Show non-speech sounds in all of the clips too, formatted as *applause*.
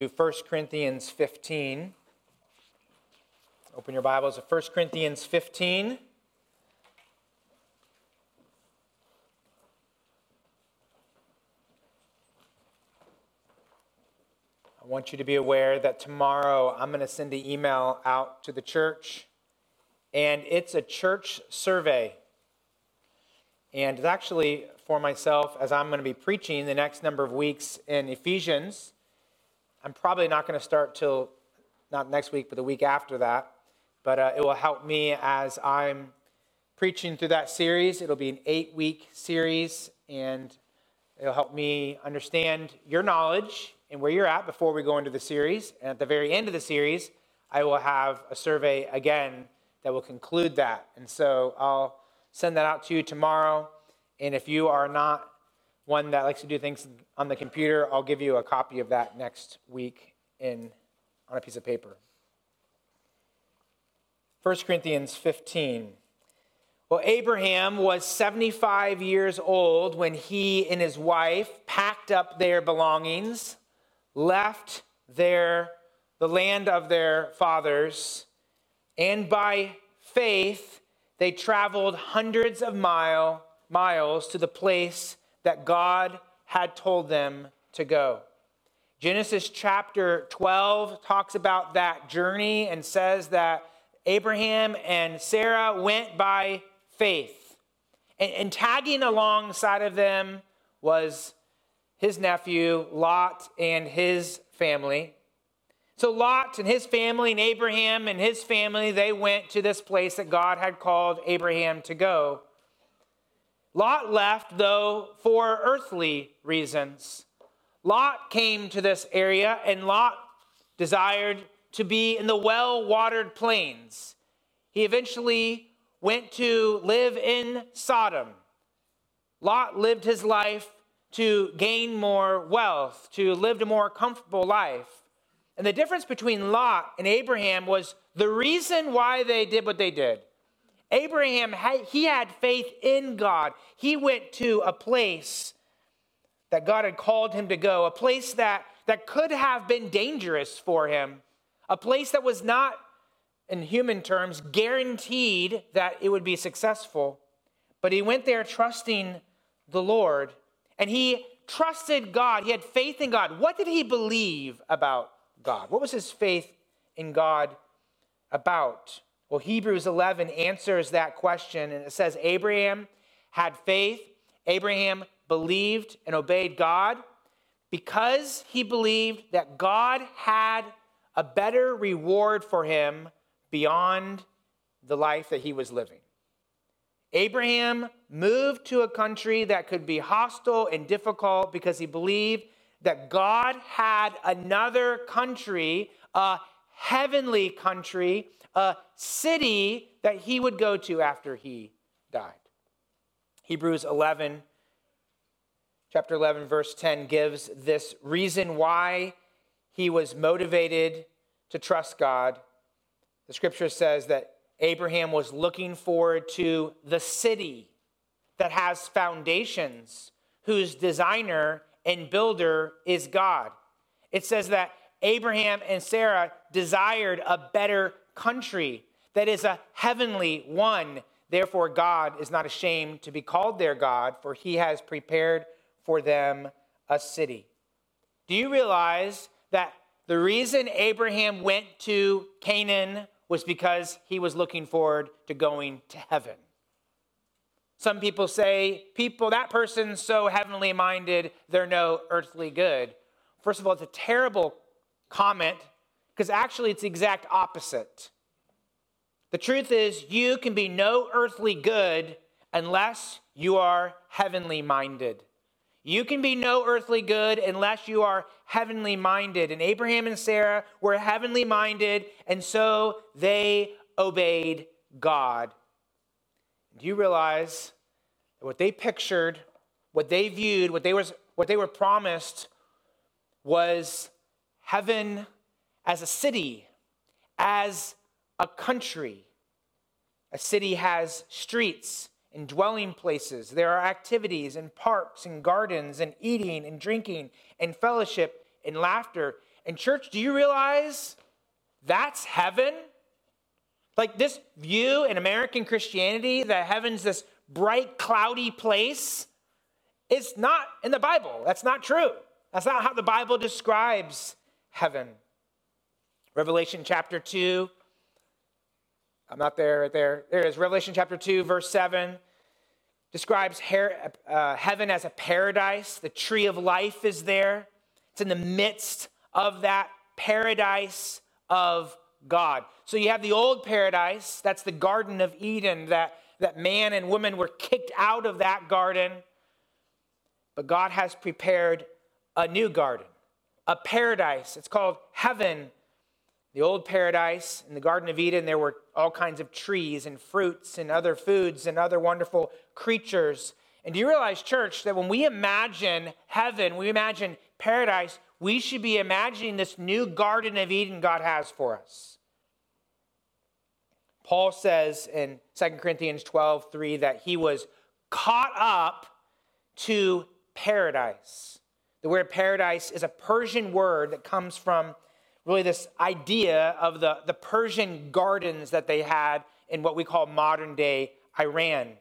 1 Corinthians 15. Open your Bibles to 1 Corinthians 15. I want you to be aware that tomorrow I'm going to send an email out to the church, and it's a church survey. And it's actually for myself, as I'm going to be preaching the next number of weeks in Ephesians. I'm probably not going to start till not next week, but the week after that. But uh, it will help me as I'm preaching through that series. It'll be an eight week series, and it'll help me understand your knowledge and where you're at before we go into the series. And at the very end of the series, I will have a survey again that will conclude that. And so I'll send that out to you tomorrow. And if you are not one that likes to do things on the computer, I'll give you a copy of that next week in, on a piece of paper. 1 Corinthians 15. Well, Abraham was 75 years old when he and his wife packed up their belongings, left their, the land of their fathers, and by faith they traveled hundreds of mile, miles to the place that God had told them to go. Genesis chapter 12 talks about that journey and says that Abraham and Sarah went by faith. And, and tagging alongside of them was his nephew, Lot, and his family. So Lot and his family, and Abraham and his family, they went to this place that God had called Abraham to go. Lot left, though, for earthly reasons. Lot came to this area, and Lot desired to be in the well watered plains. He eventually went to live in Sodom. Lot lived his life to gain more wealth, to live a more comfortable life. And the difference between Lot and Abraham was the reason why they did what they did. Abraham, he had faith in God. He went to a place that God had called him to go, a place that, that could have been dangerous for him, a place that was not, in human terms, guaranteed that it would be successful. But he went there trusting the Lord, and he trusted God. He had faith in God. What did he believe about God? What was his faith in God about? Well, Hebrews 11 answers that question, and it says Abraham had faith, Abraham believed and obeyed God because he believed that God had a better reward for him beyond the life that he was living. Abraham moved to a country that could be hostile and difficult because he believed that God had another country, a heavenly country, a city that he would go to after he died. Hebrews 11, chapter 11, verse 10 gives this reason why he was motivated to trust God. The scripture says that Abraham was looking forward to the city that has foundations, whose designer and builder is God. It says that Abraham and Sarah desired a better country that is a heavenly one. Therefore, God is not ashamed to be called their God, for he has prepared for them a city. Do you realize that the reason Abraham went to Canaan was because he was looking forward to going to heaven? Some people say, people, that person's so heavenly minded, they're no earthly good. First of all, it's a terrible comment because actually it's the exact opposite. The truth is, you can be no earthly good unless you are heavenly minded. You can be no earthly good unless you are heavenly minded. And Abraham and Sarah were heavenly minded, and so they obeyed God. Do you realize that what they pictured, what they viewed, what they, was, what they were promised was heaven as a city, as a country. A city has streets and dwelling places. There are activities and parks and gardens and eating and drinking and fellowship and laughter. And, church, do you realize that's heaven? Like this view in American Christianity that heaven's this bright, cloudy place is not in the Bible. That's not true. That's not how the Bible describes heaven. Revelation chapter 2. I'm not there, right there. There is. Revelation chapter 2, verse 7 describes uh, heaven as a paradise. The tree of life is there, it's in the midst of that paradise of God. So you have the old paradise, that's the Garden of Eden, that, that man and woman were kicked out of that garden. But God has prepared a new garden, a paradise. It's called heaven. The old paradise in the Garden of Eden, there were all kinds of trees and fruits and other foods and other wonderful creatures. And do you realize, church, that when we imagine heaven, we imagine paradise, we should be imagining this new Garden of Eden God has for us. Paul says in 2 Corinthians 12, 3, that he was caught up to paradise. The word paradise is a Persian word that comes from really this idea of the, the Persian gardens that they had in what we call modern day Iran.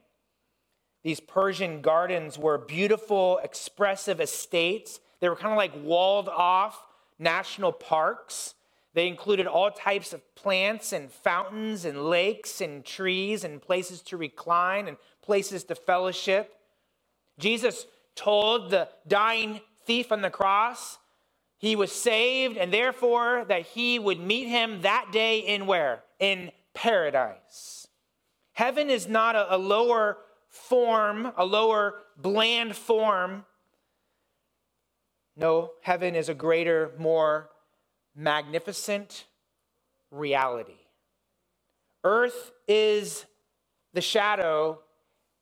These Persian gardens were beautiful, expressive estates. They were kind of like walled off national parks. They included all types of plants and fountains and lakes and trees and places to recline and places to fellowship. Jesus told the dying thief on the cross he was saved and therefore that he would meet him that day in where? In paradise. Heaven is not a, a lower form, a lower bland form. No, heaven is a greater, more magnificent reality. Earth is the shadow,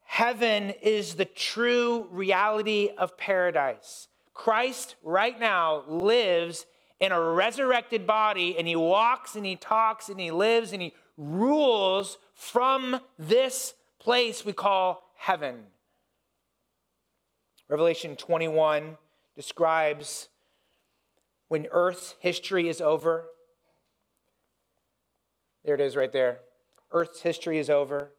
heaven is the true reality of paradise. Christ right now lives in a resurrected body and he walks and he talks and he lives and he rules from this place we call heaven. Revelation 21 describes when Earth's history is over. There it is right there. Earth's history is over.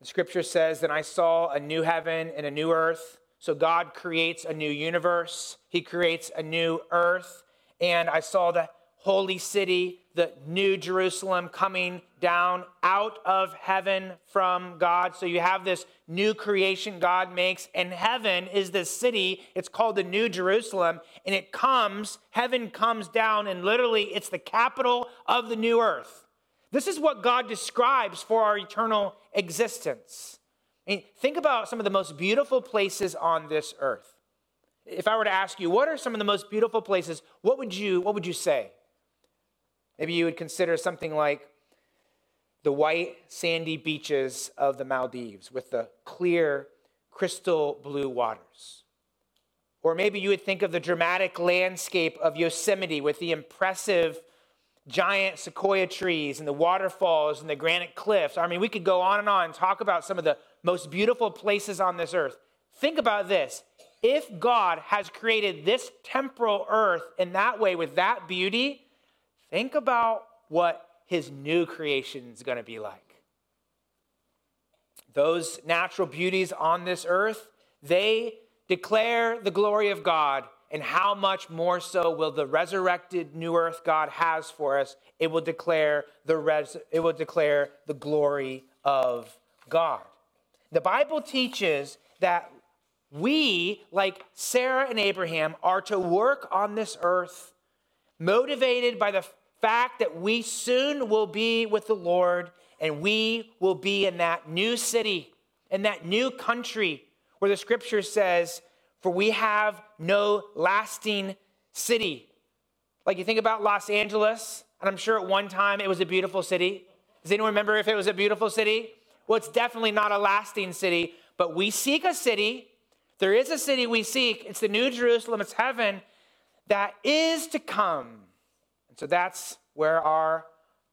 The scripture says, Then I saw a new heaven and a new earth so God creates a new universe, He creates a new earth. And I saw the holy city, the new Jerusalem, coming down out of heaven from God. So you have this new creation God makes, and heaven is this city. It's called the New Jerusalem, and it comes, heaven comes down, and literally it's the capital of the new earth. This is what God describes for our eternal existence. I mean, think about some of the most beautiful places on this earth. If I were to ask you, what are some of the most beautiful places, what would you, what would you say? Maybe you would consider something like the white sandy beaches of the Maldives with the clear crystal blue waters. Or maybe you would think of the dramatic landscape of Yosemite with the impressive giant sequoia trees and the waterfalls and the granite cliffs. I mean, we could go on and on and talk about some of the most beautiful places on this earth. Think about this. If God has created this temporal earth in that way with that beauty, think about what his new creation is going to be like. Those natural beauties on this earth, they declare the glory of God and how much more so will the resurrected new earth God has for us? It will declare the res- it will declare the glory of God. The Bible teaches that we, like Sarah and Abraham, are to work on this earth, motivated by the fact that we soon will be with the Lord and we will be in that new city, in that new country where the scripture says, For we have no lasting city. Like you think about Los Angeles, and I'm sure at one time it was a beautiful city. Does anyone remember if it was a beautiful city? Well, it's definitely not a lasting city, but we seek a city. There is a city we seek. It's the New Jerusalem, it's heaven that is to come. And so that's where our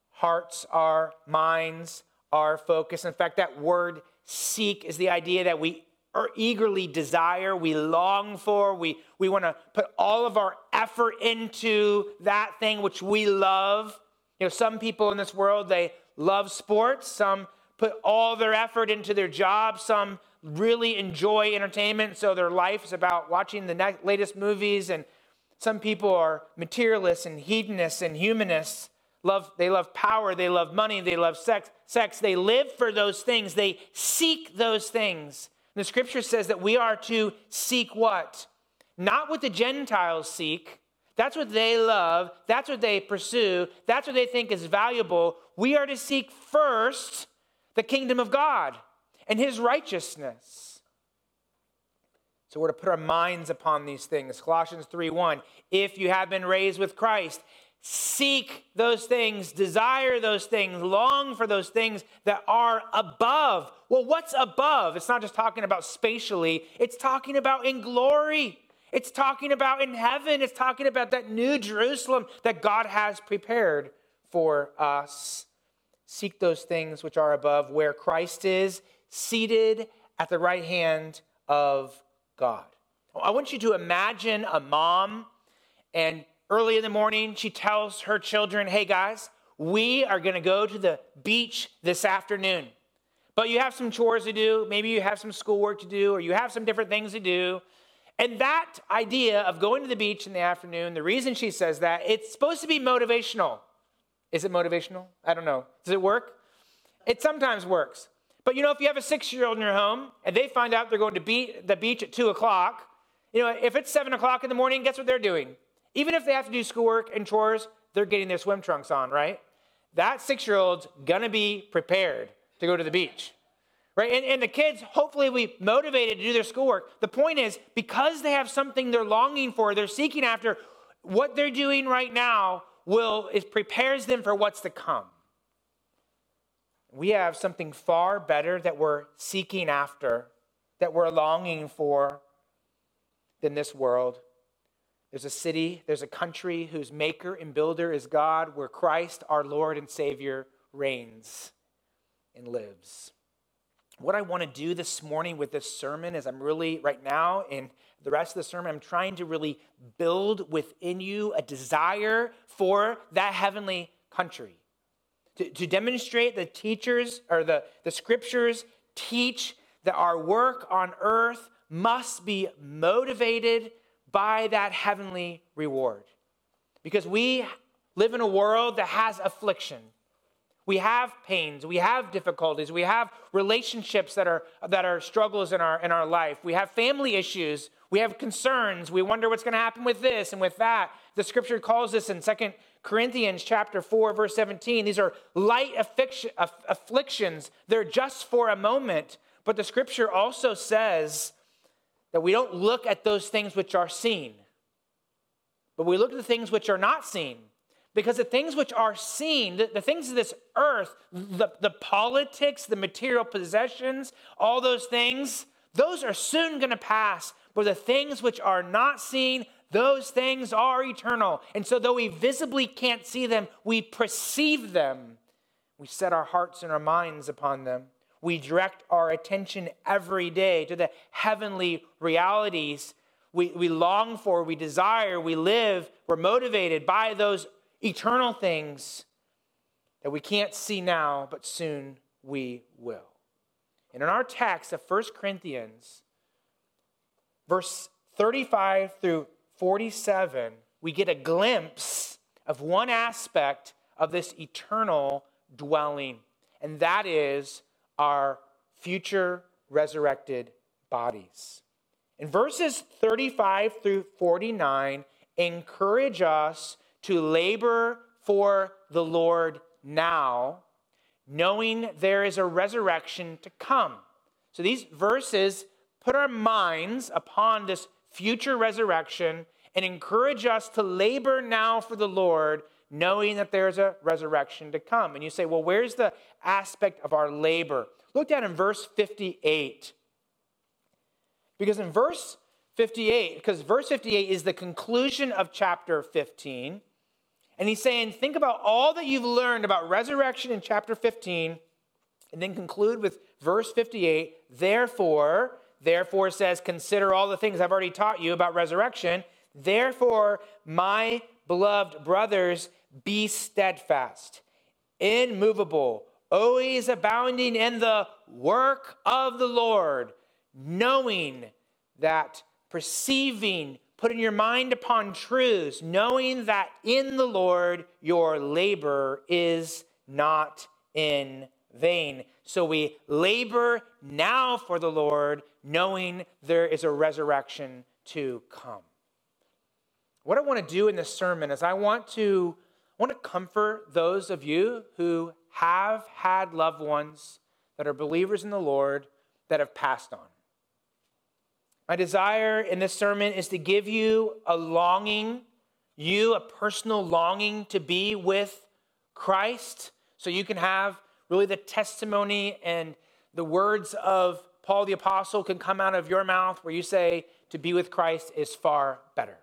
hearts, our minds our focus. In fact, that word seek is the idea that we or eagerly desire, we long for, we, we want to put all of our effort into that thing which we love. You know, some people in this world, they love sports, some put all their effort into their job, some really enjoy entertainment, so their life is about watching the latest movies, and some people are materialists and hedonists and humanists. Love, they love power, they love money, they love sex, sex. They live for those things, they seek those things. The scripture says that we are to seek what? Not what the Gentiles seek. That's what they love. That's what they pursue. That's what they think is valuable. We are to seek first the kingdom of God and his righteousness. So we're to put our minds upon these things. Colossians 3:1. If you have been raised with Christ, seek those things, desire those things, long for those things that are above. Well, what's above? It's not just talking about spatially, it's talking about in glory. It's talking about in heaven. It's talking about that new Jerusalem that God has prepared for us. Seek those things which are above, where Christ is seated at the right hand of God. I want you to imagine a mom and early in the morning, she tells her children, Hey guys, we are going to go to the beach this afternoon. But you have some chores to do. Maybe you have some schoolwork to do, or you have some different things to do. And that idea of going to the beach in the afternoon, the reason she says that, it's supposed to be motivational. Is it motivational? I don't know. Does it work? It sometimes works. But you know, if you have a six year old in your home and they find out they're going to the beach at two o'clock, you know, if it's seven o'clock in the morning, guess what they're doing? Even if they have to do schoolwork and chores, they're getting their swim trunks on, right? That six year old's gonna be prepared to go to the beach, right? And, and the kids, hopefully, we motivated to do their schoolwork. The point is, because they have something they're longing for, they're seeking after, what they're doing right now will it prepares them for what's to come. We have something far better that we're seeking after, that we're longing for than this world. There's a city, there's a country whose maker and builder is God, where Christ, our Lord and Savior, reigns and lives. What I want to do this morning with this sermon is I'm really, right now, in the rest of the sermon, I'm trying to really build within you a desire for that heavenly country. To, to demonstrate the teachers or the, the scriptures teach that our work on earth must be motivated by that heavenly reward. Because we live in a world that has affliction. We have pains, we have difficulties, we have relationships that are, that are struggles in our, in our life, we have family issues, we have concerns, we wonder what's going to happen with this and with that. The scripture calls this in Second Corinthians chapter 4, verse 17. These are light afflictions, they're just for a moment. But the scripture also says that we don't look at those things which are seen, but we look at the things which are not seen. Because the things which are seen, the, the things of this earth, the, the politics, the material possessions, all those things, those are soon going to pass. But the things which are not seen, those things are eternal. And so, though we visibly can't see them, we perceive them. We set our hearts and our minds upon them we direct our attention every day to the heavenly realities we, we long for, we desire, we live, we're motivated by those eternal things that we can't see now, but soon we will. And in our text of 1 Corinthians, verse 35 through 47, we get a glimpse of one aspect of this eternal dwelling, and that is our future resurrected bodies. And verses 35 through 49, encourage us to labor for the Lord now, knowing there is a resurrection to come. So these verses put our minds upon this future resurrection and encourage us to labor now for the Lord, knowing that there's a resurrection to come. And you say, well, where's the aspect of our labor? Look down in verse 58. Because in verse 58, because verse 58 is the conclusion of chapter 15, and he's saying, think about all that you've learned about resurrection in chapter 15, and then conclude with verse 58 Therefore, therefore says, Consider all the things I've already taught you about resurrection. Therefore, my beloved brothers, be steadfast, immovable, always abounding in the work of the Lord, knowing that perceiving, putting your mind upon truths, knowing that in the Lord your labor is not in vain. So we labor now for the Lord, knowing there is a resurrection to come. What I want to do in this sermon is I want to I want to comfort those of you who have had loved ones that are believers in the Lord that have passed on. My desire in this sermon is to give you a longing, you a personal longing to be with Christ so you can have really the testimony and the words of Paul the Apostle can come out of your mouth where you say, to be with Christ is far better.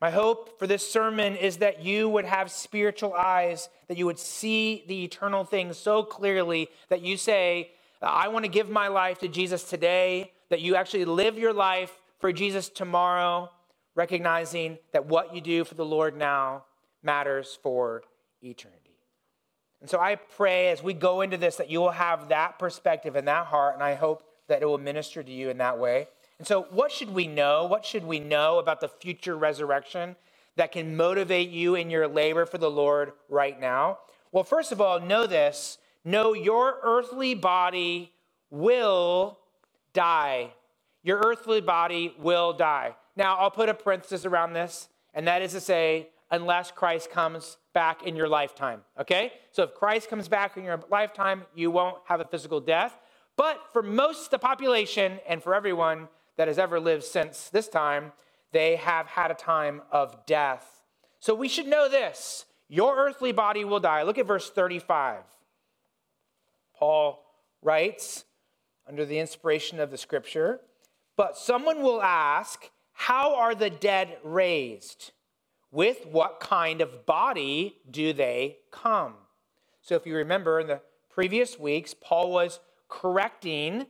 My hope for this sermon is that you would have spiritual eyes, that you would see the eternal things so clearly that you say, I want to give my life to Jesus today, that you actually live your life for Jesus tomorrow, recognizing that what you do for the Lord now matters for eternity. And so I pray as we go into this that you will have that perspective and that heart, and I hope that it will minister to you in that way. And so, what should we know? What should we know about the future resurrection that can motivate you in your labor for the Lord right now? Well, first of all, know this know your earthly body will die. Your earthly body will die. Now, I'll put a parenthesis around this, and that is to say, unless Christ comes back in your lifetime. Okay? So if Christ comes back in your lifetime, you won't have a physical death. But for most of the population and for everyone that has ever lived since this time, they have had a time of death. So we should know this your earthly body will die. Look at verse 35. Paul writes, under the inspiration of the scripture, but someone will ask, How are the dead raised? with what kind of body do they come? So, if you remember in the previous weeks, Paul was correcting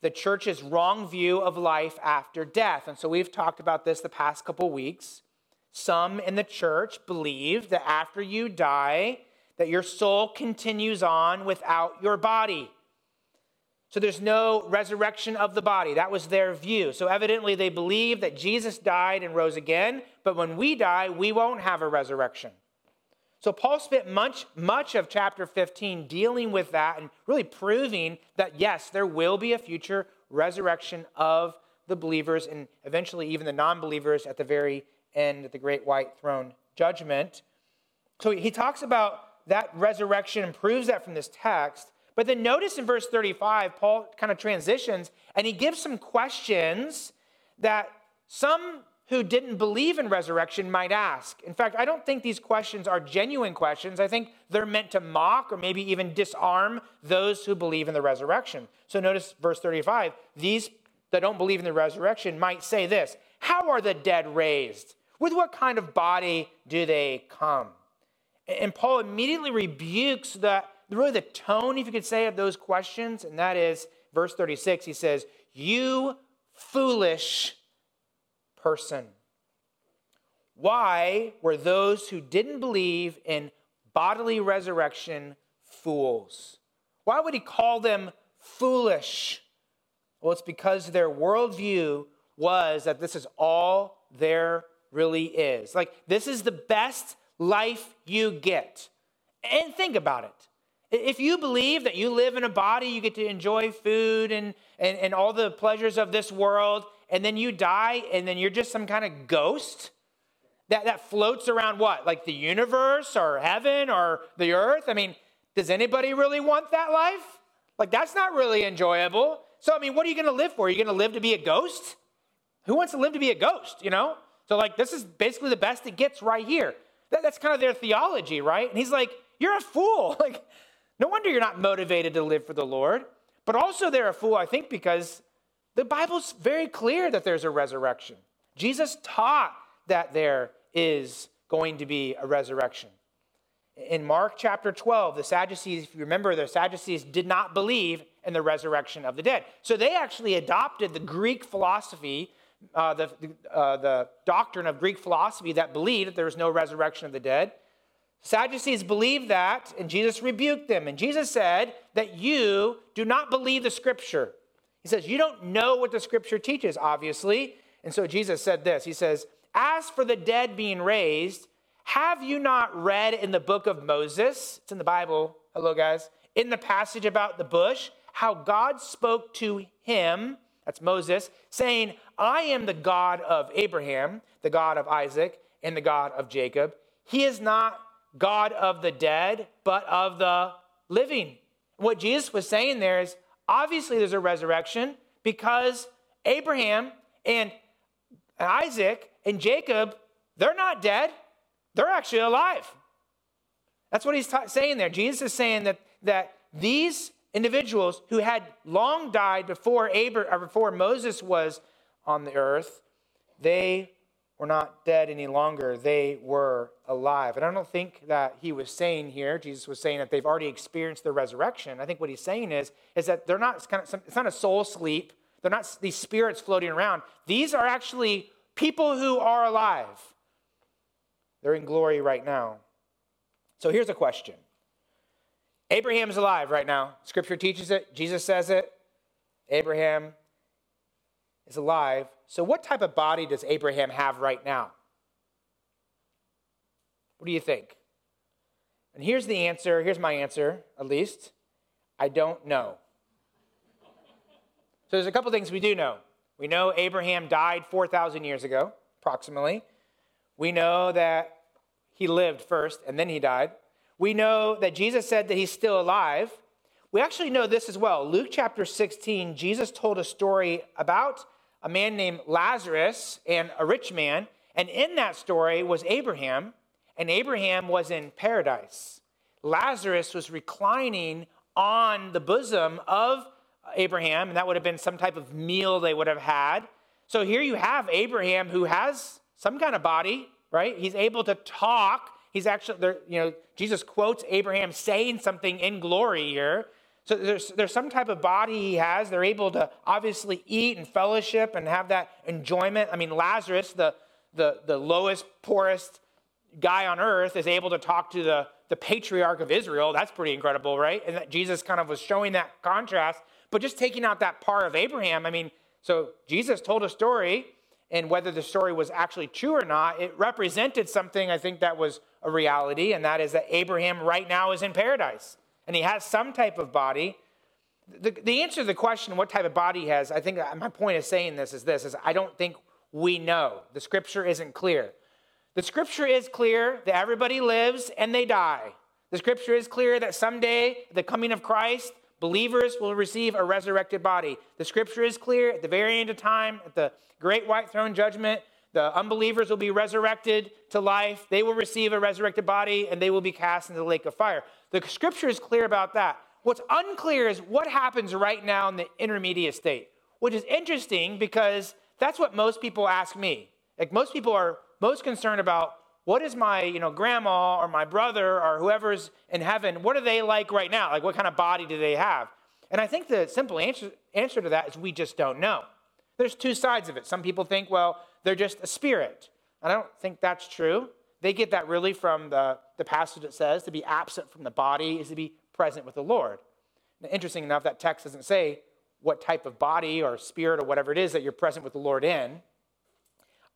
the church's wrong view of life after death. And so, we've talked about this the past couple weeks. Some in the church believe that after you die, that your soul continues on without your body. So there's no resurrection of the body. That was their view. So evidently they believe that Jesus died and rose again, but when we die, we won't have a resurrection. So Paul spent much much of chapter 15 dealing with that and really proving that yes, there will be a future resurrection of the believers and eventually even the non-believers at the very end of the great white throne judgment. So he talks about that resurrection and proves that from this text. But then notice in verse 35, Paul kind of transitions and he gives some questions that some who didn't believe in resurrection might ask. In fact, I don't think these questions are genuine questions. I think they're meant to mock or maybe even disarm those who believe in the resurrection. So notice verse 35 these that don't believe in the resurrection might say this How are the dead raised? With what kind of body do they come? And Paul immediately rebukes the really the tone, if you could say, of those questions, and that is verse 36. He says, You foolish person. Why were those who didn't believe in bodily resurrection fools? Why would he call them foolish? Well, it's because their worldview was that this is all there really is. Like, this is the best life you get. And think about it. If you believe that you live in a body, you get to enjoy food and, and, and all the pleasures of this world, and then you die, and then you're just some kind of ghost that, that floats around what? Like the universe or heaven or the earth? I mean, does anybody really want that life? Like, that's not really enjoyable. So, I mean, what are you going to live for? Are you going to live to be a ghost? Who wants to live to be a ghost, you know? So, like, this is basically the best it gets right here. That, that's kind of their theology, right? And he's like, You're a fool. *laughs* Like, no wonder you're not motivated to live for the Lord. But also, they're a fool, I think, because the Bible's very clear that there's a resurrection. Jesus taught that there is going to be a resurrection. In Mark chapter 12, the Sadducees, if you remember, the Sadducees did not believe in the resurrection of the dead. So they actually adopted the Greek philosophy, uh, the, uh, the doctrine of Greek philosophy that believed that there was no resurrection of the dead. Sadducees believed that, and Jesus rebuked them. And Jesus said that you do not believe the scripture. He says, You don't know what the scripture teaches, obviously. And so Jesus said this He says, As for the dead being raised, have you not read in the book of Moses? It's in the Bible. Hello, guys. In the passage about the bush, how God spoke to him, that's Moses, saying, I am the God of Abraham, the God of Isaac, and the God of Jacob. He is not God of the dead, but of the living. What Jesus was saying there is obviously there's a resurrection because Abraham and Isaac and Jacob, they're not dead, they're actually alive. That's what he's saying there. Jesus is saying that, that these individuals who had long died before, Abraham, before Moses was on the earth, they were not dead any longer. They were alive. And I don't think that he was saying here, Jesus was saying that they've already experienced the resurrection. I think what he's saying is, is that they're not, it's, kind of, some, it's not a soul sleep. They're not these spirits floating around. These are actually people who are alive. They're in glory right now. So here's a question Abraham's alive right now. Scripture teaches it, Jesus says it. Abraham is alive. So, what type of body does Abraham have right now? What do you think? And here's the answer. Here's my answer, at least. I don't know. So, there's a couple things we do know. We know Abraham died 4,000 years ago, approximately. We know that he lived first and then he died. We know that Jesus said that he's still alive. We actually know this as well. Luke chapter 16, Jesus told a story about a man named Lazarus and a rich man. And in that story was Abraham, and Abraham was in paradise. Lazarus was reclining on the bosom of Abraham, and that would have been some type of meal they would have had. So here you have Abraham who has some kind of body, right? He's able to talk. He's actually, there, you know, Jesus quotes Abraham saying something in glory here. So there's, there's some type of body he has. They're able to obviously eat and fellowship and have that enjoyment. I mean, Lazarus, the, the, the lowest, poorest guy on earth, is able to talk to the, the patriarch of Israel. That's pretty incredible, right? And that Jesus kind of was showing that contrast. But just taking out that part of Abraham, I mean, so Jesus told a story, and whether the story was actually true or not, it represented something I think that was a reality, and that is that Abraham right now is in paradise and he has some type of body. The, the answer to the question, what type of body he has, I think my point of saying this is this, is I don't think we know. The scripture isn't clear. The scripture is clear that everybody lives and they die. The scripture is clear that someday, the coming of Christ, believers will receive a resurrected body. The scripture is clear at the very end of time, at the great white throne judgment, the unbelievers will be resurrected to life. They will receive a resurrected body and they will be cast into the lake of fire. The scripture is clear about that. What's unclear is what happens right now in the intermediate state, which is interesting because that's what most people ask me. Like most people are most concerned about what is my, you know, grandma or my brother or whoever's in heaven, what are they like right now? Like what kind of body do they have? And I think the simple answer, answer to that is we just don't know. There's two sides of it. Some people think, well, they're just a spirit. And I don't think that's true. They get that really from the, the passage that says to be absent from the body is to be present with the Lord. Now, interesting enough, that text doesn't say what type of body or spirit or whatever it is that you're present with the Lord in.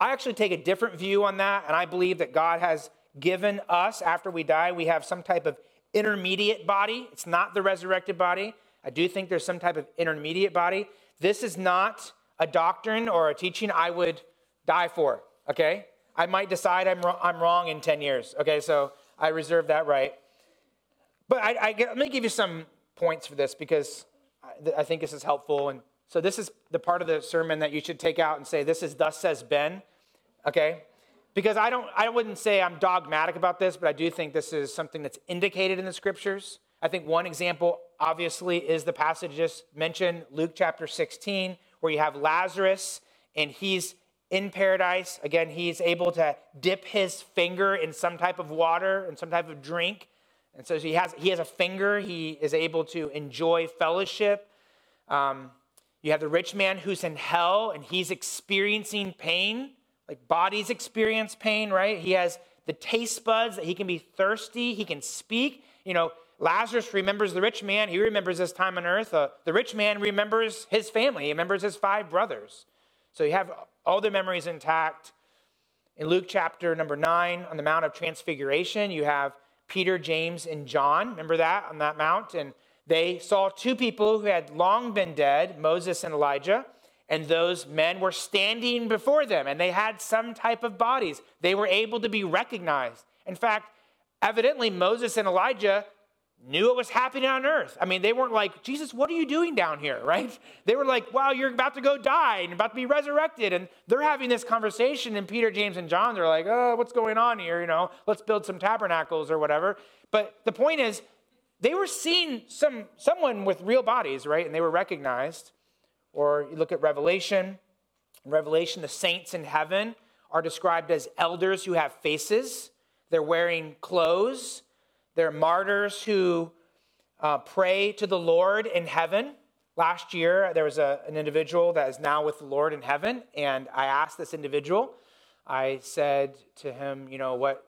I actually take a different view on that, and I believe that God has given us, after we die, we have some type of intermediate body. It's not the resurrected body. I do think there's some type of intermediate body. This is not a doctrine or a teaching I would die for, okay? I might decide I'm, wrong, I'm wrong in 10 years. Okay, so I reserve that right. But I, I let me give you some points for this because I, I think this is helpful. And so this is the part of the sermon that you should take out and say, This is thus says Ben. Okay? Because I don't I wouldn't say I'm dogmatic about this, but I do think this is something that's indicated in the scriptures. I think one example, obviously, is the passage just mentioned, Luke chapter 16, where you have Lazarus and he's in paradise. Again, he's able to dip his finger in some type of water and some type of drink. And so he has, he has a finger. He is able to enjoy fellowship. Um, you have the rich man who's in hell and he's experiencing pain, like bodies experience pain, right? He has the taste buds that he can be thirsty, he can speak. You know, Lazarus remembers the rich man, he remembers his time on earth. Uh, the rich man remembers his family, he remembers his five brothers. So you have all their memories intact. In Luke chapter number nine, on the Mount of Transfiguration, you have Peter, James, and John. Remember that on that mount? And they saw two people who had long been dead, Moses and Elijah, and those men were standing before them, and they had some type of bodies. They were able to be recognized. In fact, evidently, Moses and Elijah knew what was happening on earth. I mean, they weren't like, Jesus, what are you doing down here, *laughs* right? They were like, wow, you're about to go die and about to be resurrected. And they're having this conversation, and Peter, James, and John, they're like, oh, what's going on here? You know, let's build some tabernacles or whatever. But the point is, they were seeing some someone with real bodies, right? And they were recognized. Or you look at Revelation. Revelation, the saints in heaven are described as elders who have faces. They're wearing clothes they're martyrs who uh, pray to the Lord in heaven. Last year, there was a, an individual that is now with the Lord in heaven, and I asked this individual, I said to him, you know, what,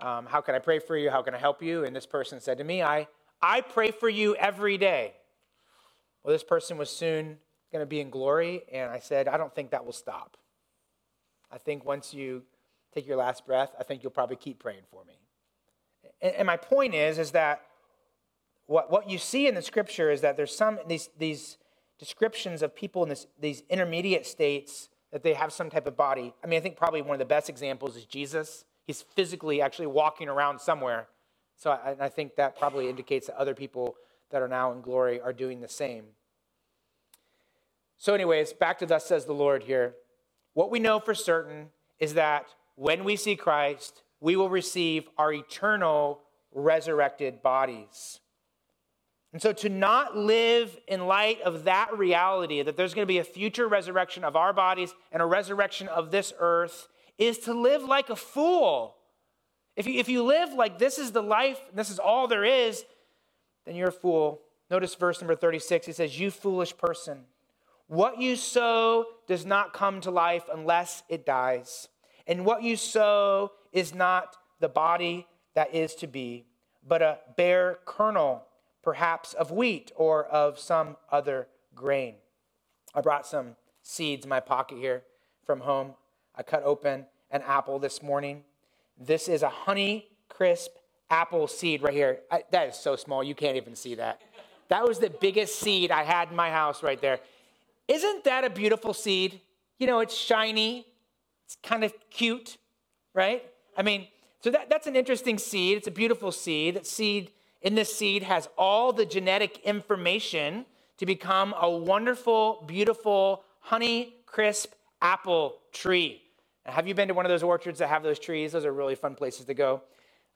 um, how can I pray for you? How can I help you? And this person said to me, I, I pray for you every day. Well, this person was soon going to be in glory, and I said, I don't think that will stop. I think once you take your last breath, I think you'll probably keep praying for me. And, my point is, is that what, what you see in the scripture is that there's some, these, these descriptions of people in this, these intermediate states that they have some type of body. I mean, I think probably one of the best examples is Jesus. He's physically actually walking around somewhere. So I, I think that probably indicates that other people that are now in glory are doing the same. So, anyways, back to thus says the Lord here. What we know for certain is that when we see Christ, we will receive our eternal resurrected bodies. And so, to not live in light of that reality, that there's going to be a future resurrection of our bodies and a resurrection of this earth, is to live like a fool. If you, if you live like this is the life, this is all there is, then you're a fool. Notice verse number 36. He says, You foolish person, what you sow does not come to life unless it dies. And what you sow is not the body that is to be, but a bare kernel, perhaps of wheat or of some other grain. I brought some seeds in my pocket here from home. I cut open an apple this morning. This is a honey crisp apple seed right here. I, that is so small, you can't even see that. That was the biggest seed I had in my house right there. Isn't that a beautiful seed? You know, it's shiny, it's kind of cute, right? I mean, so that, that's an interesting seed. It's a beautiful seed. That seed in this seed has all the genetic information to become a wonderful, beautiful, honey crisp apple tree. Now, have you been to one of those orchards that have those trees? Those are really fun places to go.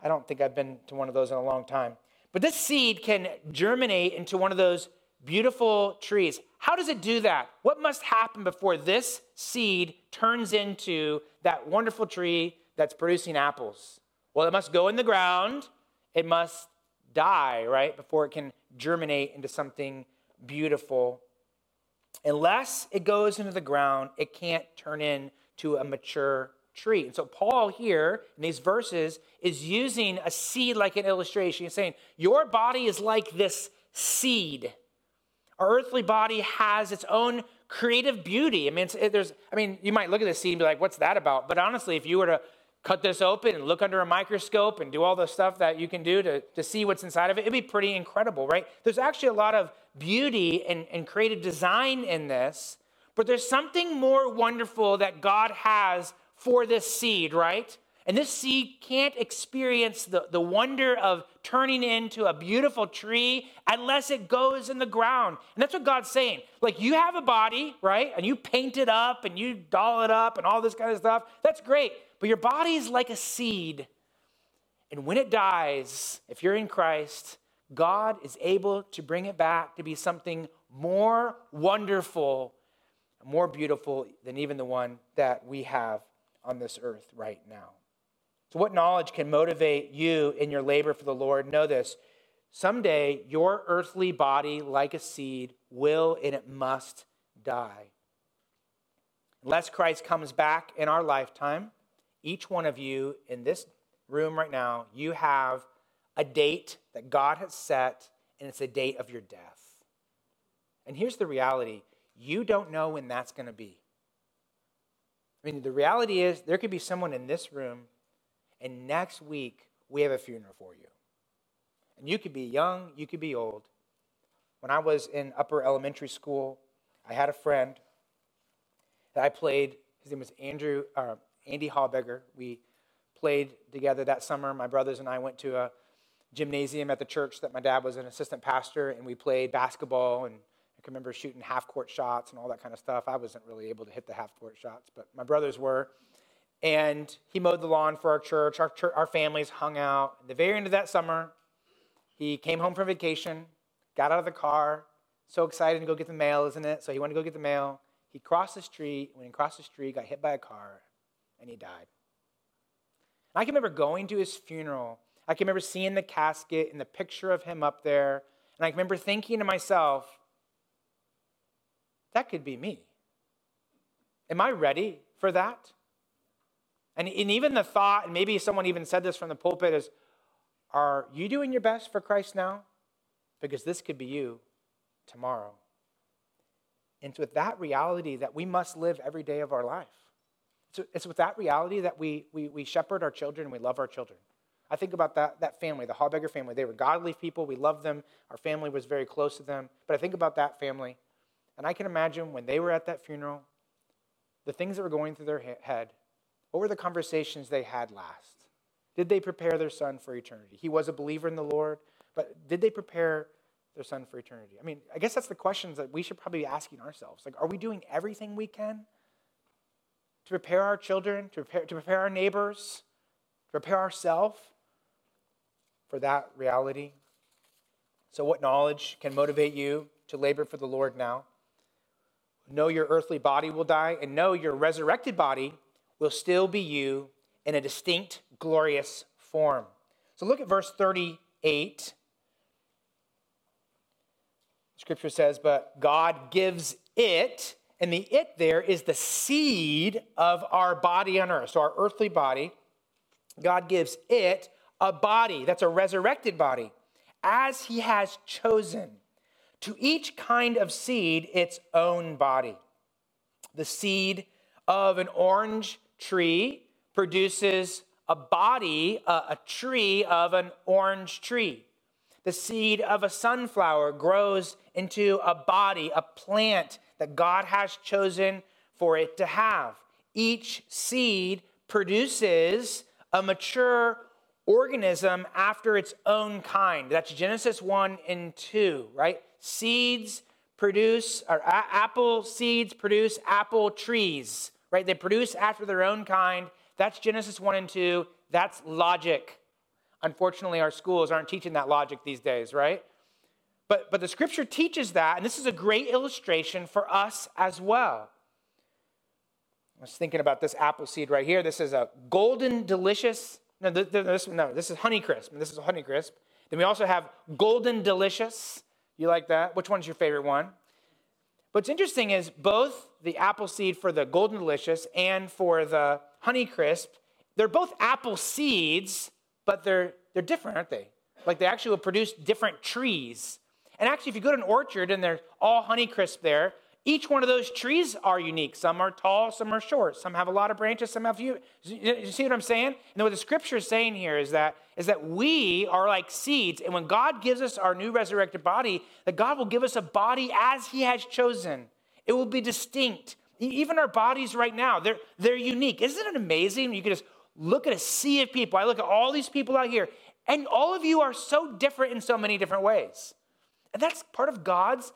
I don't think I've been to one of those in a long time. But this seed can germinate into one of those beautiful trees. How does it do that? What must happen before this seed turns into that wonderful tree that's producing apples? Well, it must go in the ground, it must die, right, before it can germinate into something beautiful. Unless it goes into the ground, it can't turn into a mature tree. And so, Paul here in these verses is using a seed like an illustration. He's saying, Your body is like this seed. Our earthly body has its own creative beauty. I mean, it, there's, I mean, you might look at this seed and be like, what's that about? But honestly, if you were to cut this open and look under a microscope and do all the stuff that you can do to, to see what's inside of it, it'd be pretty incredible, right? There's actually a lot of beauty and, and creative design in this, but there's something more wonderful that God has for this seed, right? And this seed can't experience the, the wonder of turning into a beautiful tree unless it goes in the ground. And that's what God's saying. Like you have a body, right? And you paint it up and you doll it up and all this kind of stuff. That's great. But your body is like a seed. And when it dies, if you're in Christ, God is able to bring it back to be something more wonderful, more beautiful than even the one that we have on this earth right now. So, what knowledge can motivate you in your labor for the Lord? Know this someday your earthly body, like a seed, will and it must die. Unless Christ comes back in our lifetime, each one of you in this room right now, you have a date that God has set, and it's the date of your death. And here's the reality you don't know when that's going to be. I mean, the reality is there could be someone in this room, and next week we have a funeral for you. And you could be young, you could be old. When I was in upper elementary school, I had a friend that I played. His name was Andrew, uh, Andy Hallbegger. We played together that summer. My brothers and I went to a gymnasium at the church that my dad was an assistant pastor, and we played basketball. And I can remember shooting half court shots and all that kind of stuff. I wasn't really able to hit the half court shots, but my brothers were. And he mowed the lawn for our church. Our, church, our families hung out. At the very end of that summer, he came home from vacation, got out of the car, so excited to go get the mail, isn't it? So he went to go get the mail. He crossed the street. When he crossed the street, got hit by a car, and he died. I can remember going to his funeral. I can remember seeing the casket and the picture of him up there. And I can remember thinking to myself, that could be me. Am I ready for that? And, and even the thought, and maybe someone even said this from the pulpit, is are you doing your best for Christ now? Because this could be you tomorrow. And it's with that reality that we must live every day of our life. It's, with that reality that we, we, we shepherd our children and we love our children. I think about that, that family, the Hallbegger family. They were godly people. We loved them. Our family was very close to them. But I think about that family, and I can imagine when they were at that funeral, the things that were going through their head. What were the conversations they had last? Did they prepare their son for eternity? He was a believer in the Lord, but did they prepare their son for eternity? I mean, I guess that's the questions that we should probably be asking ourselves. Like, are we doing everything we can to prepare our children, to prepare, to prepare our neighbors, to prepare ourselves for that reality? So, what knowledge can motivate you to labor for the Lord now? Know your earthly body will die, and know your resurrected body will still be you in a distinct, glorious form. So, look at verse 38 Scripture says, but God gives it, and the it there is the seed of our body on earth. So our earthly body, God gives it a body that's a resurrected body, as He has chosen. To each kind of seed, its own body. The seed of an orange tree produces a body, a, a tree of an orange tree. The seed of a sunflower grows into a body, a plant that God has chosen for it to have. Each seed produces a mature organism after its own kind. That's Genesis 1 and 2, right? Seeds produce, or a- apple seeds produce apple trees, right? They produce after their own kind. That's Genesis 1 and 2. That's logic. Unfortunately, our schools aren't teaching that logic these days, right? But, but the scripture teaches that, and this is a great illustration for us as well. I was thinking about this apple seed right here. This is a golden delicious. No, this, no, this is Honeycrisp. And this is a Honeycrisp. Then we also have golden delicious. You like that? Which one's your favorite one? What's interesting is both the apple seed for the golden delicious and for the Honeycrisp, they're both apple seeds, but they're, they're different, aren't they? Like they actually will produce different trees. And actually, if you go to an orchard and they're all Honeycrisp there, each one of those trees are unique. Some are tall, some are short. Some have a lot of branches, some have few. You see what I'm saying? And what the scripture is saying here is that, is that we are like seeds. And when God gives us our new resurrected body, that God will give us a body as he has chosen. It will be distinct. Even our bodies right now, they're, they're unique. Isn't it amazing? You can just look at a sea of people. I look at all these people out here, and all of you are so different in so many different ways. And that's part of God's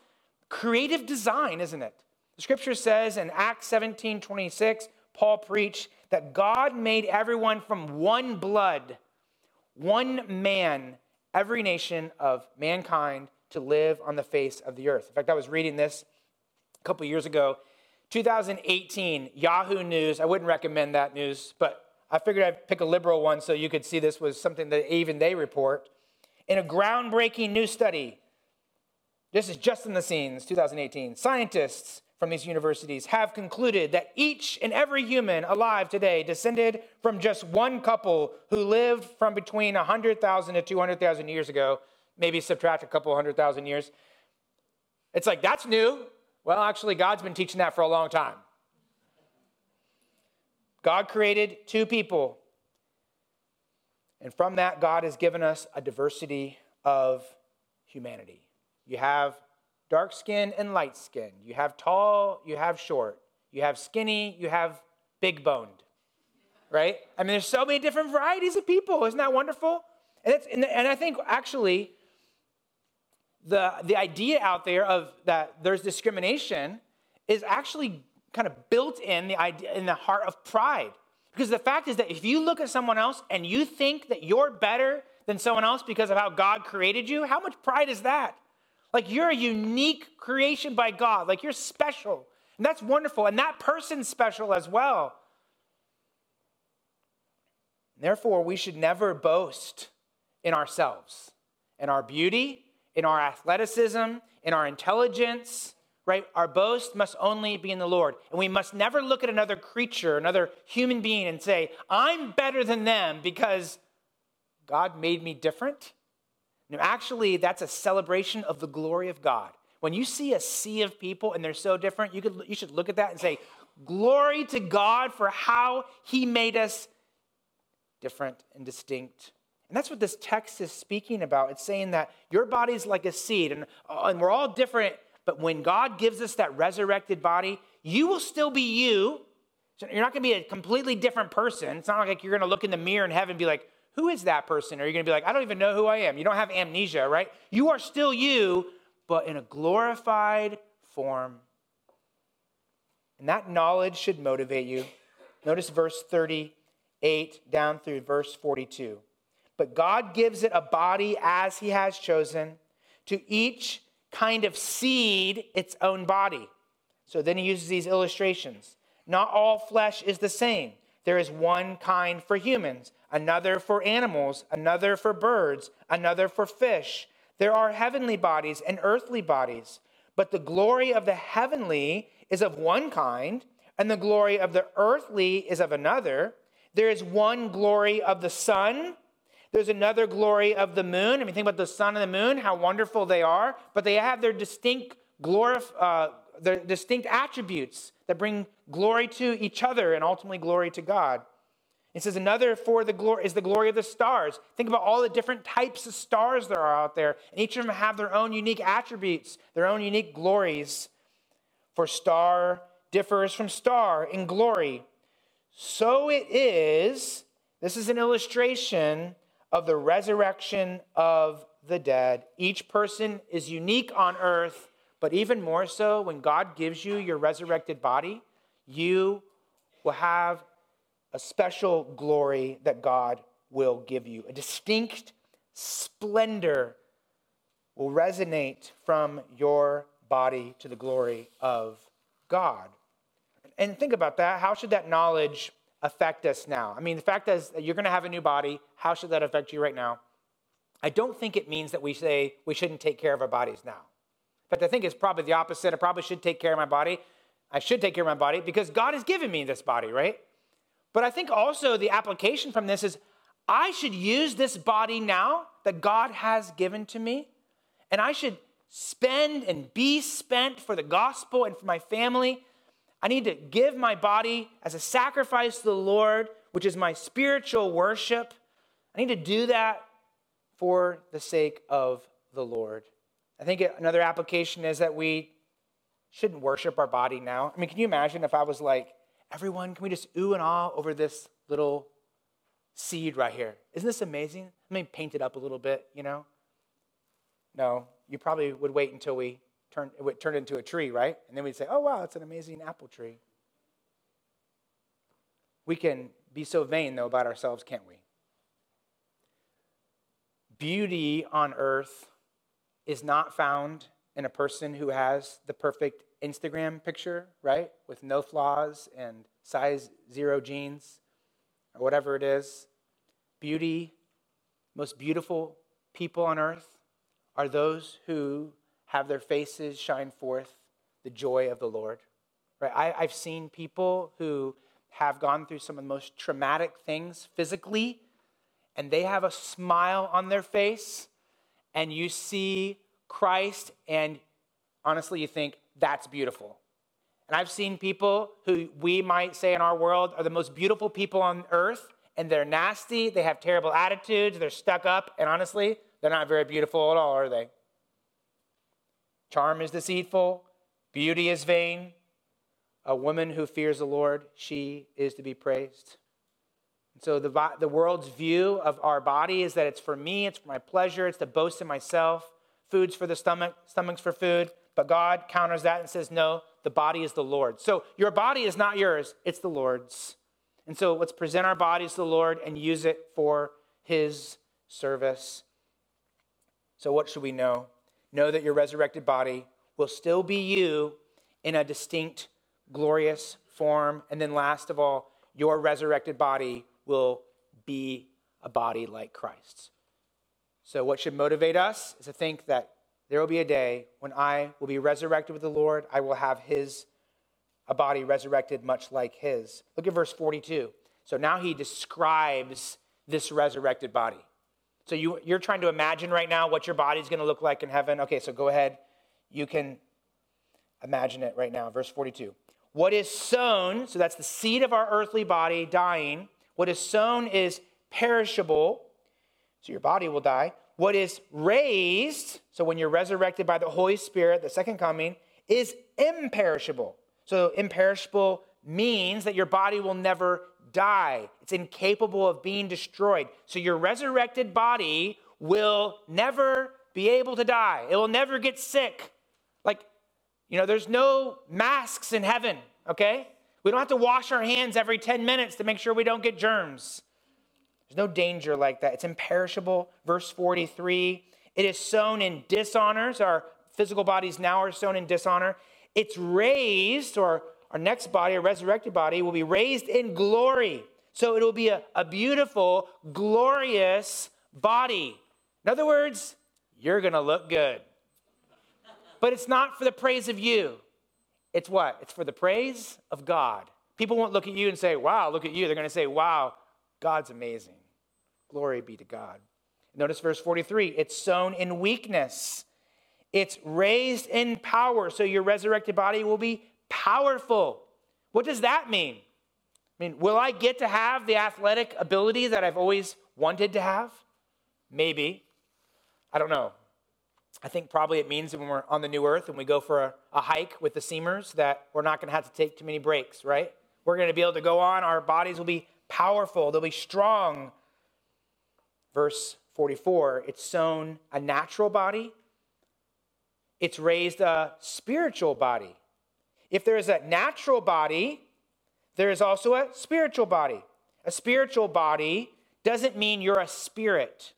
creative design, isn't it? The scripture says in Acts 17 26, Paul preached that God made everyone from one blood, one man, every nation of mankind to live on the face of the earth. In fact, I was reading this a couple years ago. 2018, Yahoo News. I wouldn't recommend that news, but I figured I'd pick a liberal one so you could see this was something that even they report. In a groundbreaking new study, This is just in the scenes, 2018. Scientists from these universities have concluded that each and every human alive today descended from just one couple who lived from between 100,000 to 200,000 years ago, maybe subtract a couple hundred thousand years. It's like, that's new. Well, actually, God's been teaching that for a long time. God created two people. And from that, God has given us a diversity of humanity. You have dark skin and light skin. You have tall, you have short. You have skinny, you have big boned. Right? I mean, there's so many different varieties of people. Isn't that wonderful? And, and, and I think actually, the, the idea out there of that there's discrimination is actually kind of built in the idea in the heart of pride. Because the fact is that if you look at someone else and you think that you're better than someone else because of how God created you, how much pride is that? Like you're a unique creation by God. Like you're special. And that's wonderful. And that person's special as well. Therefore, we should never boast in ourselves, in our beauty, in our athleticism, in our intelligence, right? Our boast must only be in the Lord. And we must never look at another creature, another human being, and say, I'm better than them because God made me different. No, actually, that's a celebration of the glory of God. When you see a sea of people and they're so different, you, could, you should look at that and say, Glory to God for how He made us different and distinct. And that's what this text is speaking about. It's saying that your body's like a seed, and, uh, and we're all different, but when God gives us that resurrected body, you will still be you. So you're not going to be a completely different person. It's not like you're going to look in the mirror in heaven and be like, who is that person? Are you're going to be like, I don't even know who I am. You don't have amnesia, right? You are still you, but in a glorified form. And that knowledge should motivate you. Notice verse 38 down through verse 42. But God gives it a body as he has chosen, to each kind of seed its own body. So then he uses these illustrations. Not all flesh is the same. There is one kind for humans another for animals, another for birds, another for fish. There are heavenly bodies and earthly bodies, but the glory of the heavenly is of one kind, and the glory of the earthly is of another. There is one glory of the sun. There's another glory of the moon. I mean, think about the sun and the moon, how wonderful they are, but they have their distinct glory, uh, their distinct attributes that bring glory to each other and ultimately glory to God. It says another for the glory is the glory of the stars. Think about all the different types of stars there are out there, and each of them have their own unique attributes, their own unique glories. For star differs from star in glory. So it is, this is an illustration of the resurrection of the dead. Each person is unique on earth, but even more so when God gives you your resurrected body, you will have a special glory that God will give you. A distinct splendor will resonate from your body to the glory of God. And think about that. How should that knowledge affect us now? I mean, the fact is that you're going to have a new body. How should that affect you right now? I don't think it means that we say we shouldn't take care of our bodies now. But I think it's probably the opposite. I probably should take care of my body. I should take care of my body because God has given me this body, right? But I think also the application from this is I should use this body now that God has given to me, and I should spend and be spent for the gospel and for my family. I need to give my body as a sacrifice to the Lord, which is my spiritual worship. I need to do that for the sake of the Lord. I think another application is that we shouldn't worship our body now. I mean, can you imagine if I was like, Everyone, can we just ooh and ah over this little seed right here? Isn't this amazing? Let me paint it up a little bit, you know? No, you probably would wait until we turn it would turn into a tree, right? And then we'd say, oh, wow, it's an amazing apple tree. We can be so vain, though, about ourselves, can't we? Beauty on earth is not found in a person who has the perfect Instagram picture, right? With no flaws and size zero jeans or whatever it is. Beauty, most beautiful people on earth are those who have their faces shine forth the joy of the Lord. Right? I, I've seen people who have gone through some of the most traumatic things physically, and they have a smile on their face, and you see Christ, and honestly, you think, that's beautiful. And I've seen people who we might say in our world are the most beautiful people on earth, and they're nasty, they have terrible attitudes, they're stuck up, and honestly, they're not very beautiful at all, are they? Charm is deceitful, beauty is vain. A woman who fears the Lord, she is to be praised. And so the, the world's view of our body is that it's for me, it's for my pleasure, it's to boast in myself. Food's for the stomach, stomach's for food. But God counters that and says, no, the body is the Lord. So your body is not yours, it's the Lord's. And so let's present our bodies to the Lord and use it for his service. So, what should we know? Know that your resurrected body will still be you in a distinct, glorious form. And then, last of all, your resurrected body will be a body like Christ's. So, what should motivate us is to think that there will be a day when I will be resurrected with the Lord. I will have his a body resurrected much like his. Look at verse 42. So now he describes this resurrected body. So you, you're trying to imagine right now what your body's going to look like in heaven. Okay, so go ahead. You can imagine it right now. Verse 42. What is sown, so that's the seed of our earthly body dying. What is sown is perishable, so your body will die. What is raised, so when you're resurrected by the Holy Spirit, the second coming, is imperishable. So, imperishable means that your body will never die, it's incapable of being destroyed. So, your resurrected body will never be able to die, it will never get sick. Like, you know, there's no masks in heaven, okay? We don't have to wash our hands every 10 minutes to make sure we don't get germs. There's no danger like that. It's imperishable. Verse 43 it is sown in dishonor. So our physical bodies now are sown in dishonor. It's raised, or our next body, a resurrected body, will be raised in glory. So it will be a, a beautiful, glorious body. In other words, you're going to look good. But it's not for the praise of you. It's what? It's for the praise of God. People won't look at you and say, wow, look at you. They're going to say, wow, God's amazing. Glory be to God. Notice verse 43 it's sown in weakness, it's raised in power. So your resurrected body will be powerful. What does that mean? I mean, will I get to have the athletic ability that I've always wanted to have? Maybe. I don't know. I think probably it means when we're on the new earth and we go for a, a hike with the Seamers that we're not going to have to take too many breaks, right? We're going to be able to go on. Our bodies will be powerful, they'll be strong. Verse 44 it's sown a natural body, it's raised a spiritual body. If there is a natural body, there is also a spiritual body. A spiritual body doesn't mean you're a spirit.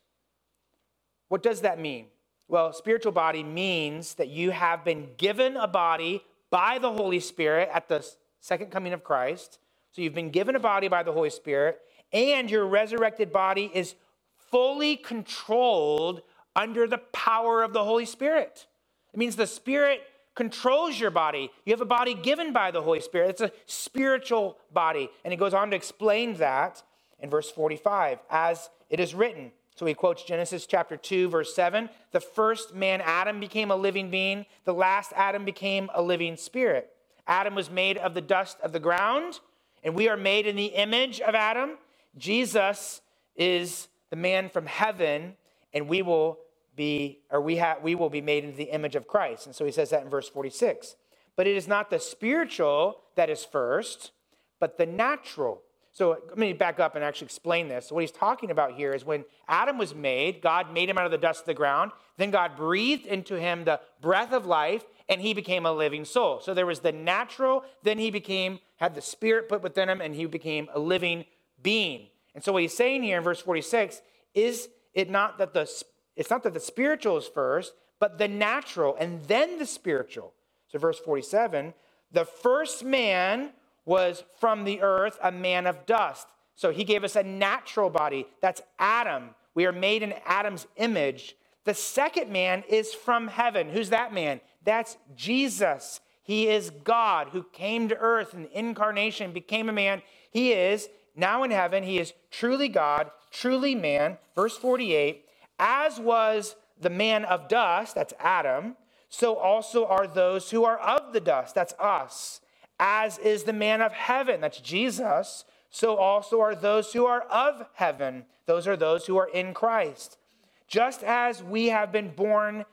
What does that mean? Well, spiritual body means that you have been given a body by the Holy Spirit at the second coming of Christ. So you've been given a body by the Holy Spirit, and your resurrected body is fully controlled under the power of the Holy Spirit. It means the Spirit controls your body. You have a body given by the Holy Spirit. It's a spiritual body. And he goes on to explain that in verse 45 as it is written. So he quotes Genesis chapter 2, verse 7. The first man, Adam, became a living being. The last Adam became a living spirit. Adam was made of the dust of the ground, and we are made in the image of Adam. Jesus is the man from heaven, and we will be, or we have, we will be made into the image of Christ. And so he says that in verse 46. But it is not the spiritual that is first, but the natural. So let me back up and actually explain this. So what he's talking about here is when Adam was made, God made him out of the dust of the ground. Then God breathed into him the breath of life, and he became a living soul. So there was the natural, then he became, had the spirit put within him, and he became a living being. And so what he's saying here in verse 46 is it not that the it's not that the spiritual is first, but the natural and then the spiritual. So verse 47, the first man was from the earth, a man of dust. So he gave us a natural body. That's Adam. We are made in Adam's image. The second man is from heaven. Who's that man? That's Jesus. He is God who came to earth in incarnation, became a man. He is now in heaven. He is truly God, truly man. Verse 48 As was the man of dust, that's Adam, so also are those who are of the dust, that's us. As is the man of heaven, that's Jesus, so also are those who are of heaven. Those are those who are in Christ. Just as we have been born,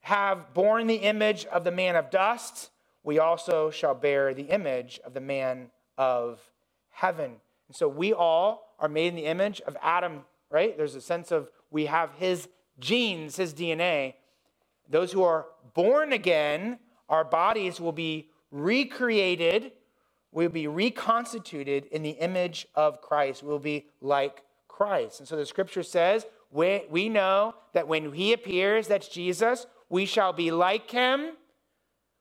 have borne the image of the man of dust, we also shall bear the image of the man of heaven. And so we all are made in the image of Adam, right? There's a sense of we have his genes, his DNA. Those who are born again, our bodies will be recreated, we'll be reconstituted in the image of Christ. We'll be like Christ. And so the scripture says, we, we know that when he appears, that's Jesus, we shall be like him,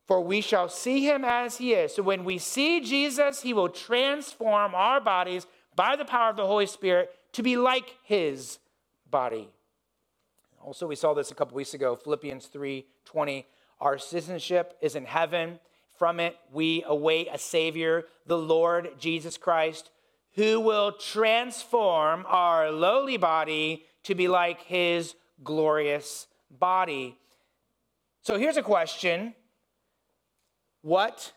for we shall see him as he is. So when we see Jesus, he will transform our bodies by the power of the Holy Spirit to be like his body. Also, we saw this a couple weeks ago, Philippians 3 20. Our citizenship is in heaven. From it, we await a Savior, the Lord Jesus Christ, who will transform our lowly body to be like his glorious body. So here's a question What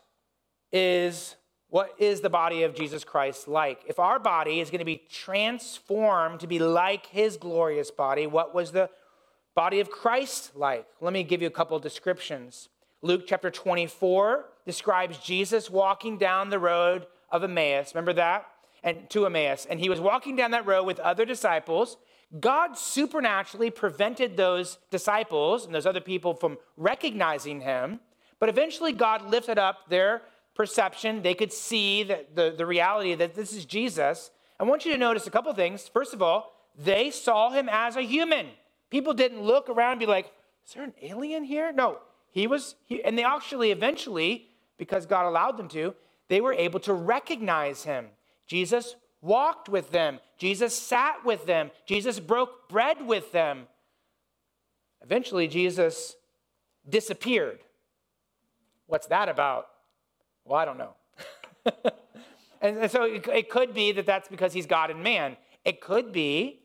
is what is the body of Jesus Christ like? If our body is going to be transformed to be like his glorious body, what was the body of Christ like? Let me give you a couple descriptions. Luke chapter 24 describes Jesus walking down the road of Emmaus. Remember that? And to Emmaus. And he was walking down that road with other disciples. God supernaturally prevented those disciples and those other people from recognizing him. But eventually, God lifted up their perception. They could see the, the, the reality that this is Jesus. I want you to notice a couple things. First of all, they saw him as a human. People didn't look around and be like, is there an alien here? No, he was, he, and they actually eventually, because God allowed them to, they were able to recognize him. Jesus walked with them, Jesus sat with them, Jesus broke bread with them. Eventually, Jesus disappeared. What's that about? Well, I don't know. *laughs* and, so it, it could be that that's because he's God and man. It could be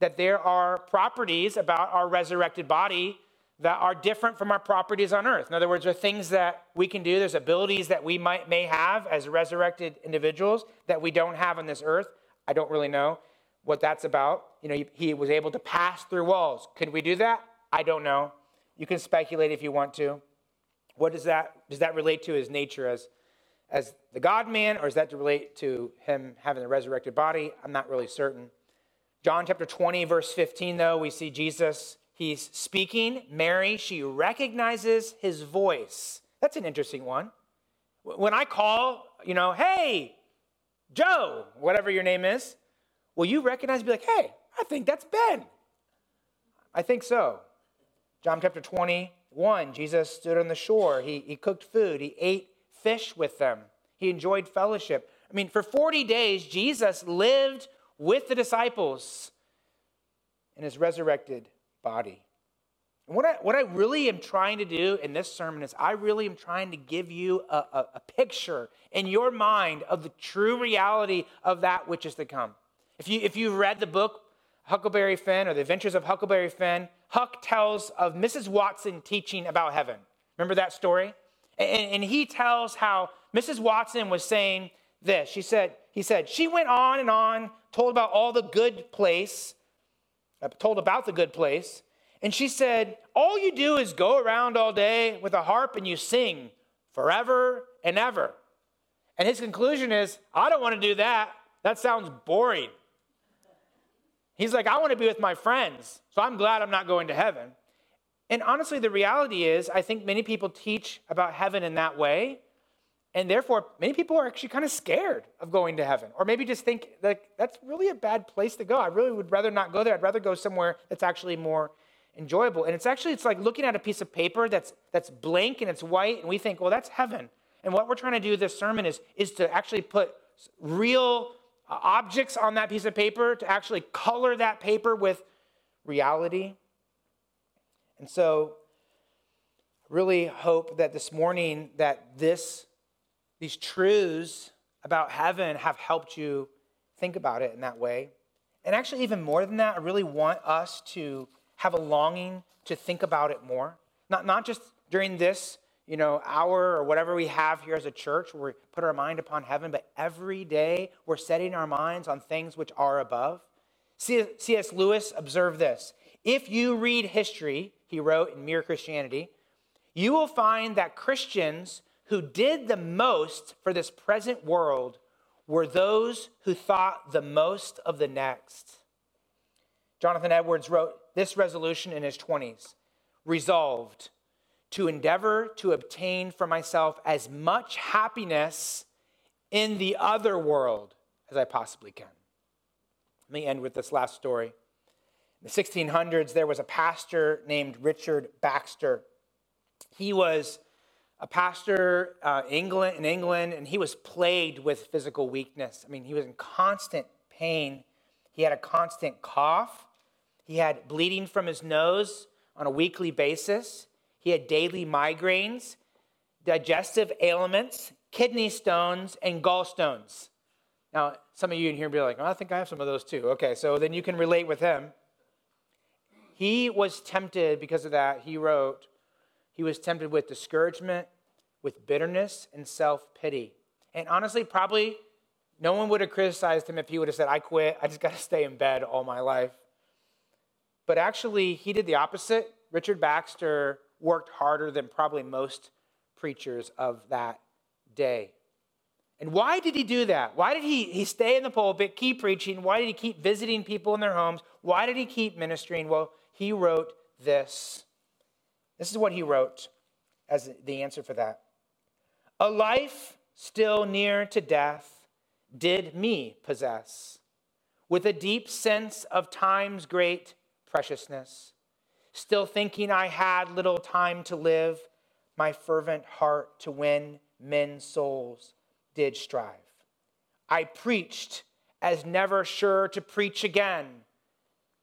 that there are properties about our resurrected body that are different from our properties on earth. In other words, there are things that we can do, there's abilities that we might may have as resurrected individuals that we don't have on this earth. I don't really know what that's about. You know, he, was able to pass through walls. Could we do that? I don't know. You can speculate if you want to. What does that does that relate to his nature as as the God man, or does that relate to him having the resurrected body? I'm not really certain. John chapter 20, verse 15, though, we see Jesus, he's speaking. Mary, she recognizes his voice. That's an interesting one. When I call, you know, hey, Joe, whatever your name is, will you recognize, be like, hey, I think that's Ben? I think so. John chapter 21, Jesus stood on the shore. He, he cooked food. He ate fish with them. He enjoyed fellowship. I mean, for 40 days, Jesus lived with the disciples in his resurrected body. And what I, what I really am trying to do in this sermon is I really am trying to give you a, a, a picture in your mind of the true reality of that which is to come. If, you, if you've read the book Huckleberry Finn or The Adventures of Huckleberry Finn, Huck tells of Mrs. Watson teaching about heaven. Remember that story? And, and he tells how Mrs. Watson was saying this. She said, he said, she went on and on told about all the good place, Uh, told about the good place. And she said, All you do is go around all day with a harp and you sing forever and ever. And his conclusion is, I don't want to do that. That sounds boring. He's like, I want to be with my friends, so I'm glad I'm not going to heaven. And honestly, the reality is, I think many people teach about heaven in that way. And therefore, many people are actually kind of scared of going to heaven, or maybe just think like that's really a bad place to go. I really would rather not go there. I'd rather go somewhere that's actually more enjoyable. And it's actually it's like looking at a piece of paper that's that's blank and it's white, and we think, well, that's heaven. And what we're trying to do this sermon is is to actually put real uh, objects on that piece of paper to actually color that paper with reality. And so really hope that this morning that this these truths about heaven have helped you think about it in that way. And actually even more than that, I really want us to have a longing to think about it more. Not not just during this, you know, hour or whatever we have here as a church where we put our mind upon heaven, but every day we're setting our minds on things which are above. C.S. Lewis observed this. If you read history, he wrote in Mere Christianity, you will find that Christians who did the most for this present world were those who thought the most of the next. Jonathan Edwards wrote this resolution in his 20s resolved to endeavor to obtain for myself as much happiness in the other world as I possibly can. Let me end with this last story. In the 1600s, there was a pastor named Richard Baxter. He was a pastor uh, England, in England, and he was plagued with physical weakness. I mean, he was in constant pain. He had a constant cough. He had bleeding from his nose on a weekly basis. He had daily migraines, digestive ailments, kidney stones, and gallstones. Now, some of you in here be like, oh, I think I have some of those too. Okay, so then you can relate with him. He was tempted because of that. He wrote, he was tempted with discouragement, with bitterness, and self pity. And honestly, probably no one would have criticized him if he would have said, I quit. I just *laughs* got to stay in bed all my life. But actually, he did the opposite. Richard Baxter worked harder than probably most preachers of that day. And why did he do that? Why did he, he stay in the pulpit, keep preaching? Why did he keep visiting people in their homes? Why did he keep ministering? Well, he wrote this this is what he wrote as the answer for that. A life still near to death did me possess with a deep sense of time's great preciousness. Still thinking I had little time to live, my fervent heart to win men's souls did strive. I preached as never sure to preach again,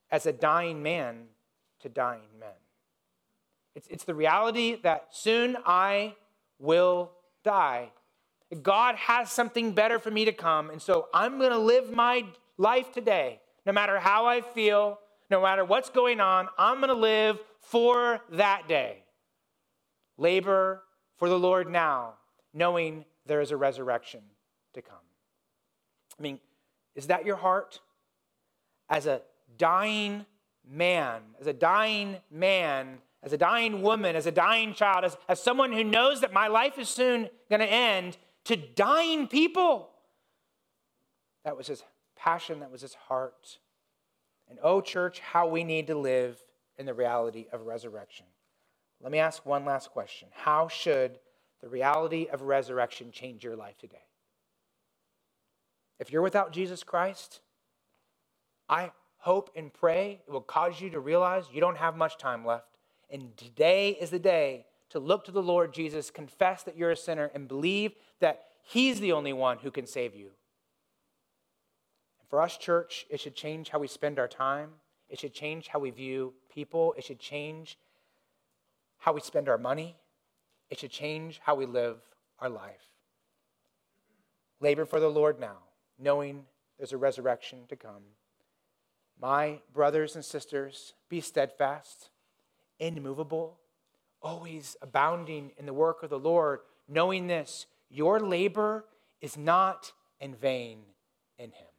as a dying man to dying men. It's, it's the reality that soon I will die. God has something better for me to come. And so I'm going to live my life today, no matter how I feel, no matter what's going on, I'm going to live for that day. Labor for the Lord now, knowing there is a resurrection to come. I mean, is that your heart? As a dying man, as a dying man, as a dying woman, as a dying child, as, as someone who knows that my life is soon going to end, to dying people. That was his passion, that was his heart. And oh, church, how we need to live in the reality of resurrection. Let me ask one last question How should the reality of resurrection change your life today? If you're without Jesus Christ, I hope and pray it will cause you to realize you don't have much time left. And today is the day to look to the Lord Jesus, confess that you're a sinner, and believe that He's the only one who can save you. And for us, church, it should change how we spend our time. It should change how we view people. It should change how we spend our money. It should change how we live our life. Labor for the Lord now, knowing there's a resurrection to come. My brothers and sisters, be steadfast immovable, always abounding in the work of the Lord, knowing this your labor is not in vain in Him.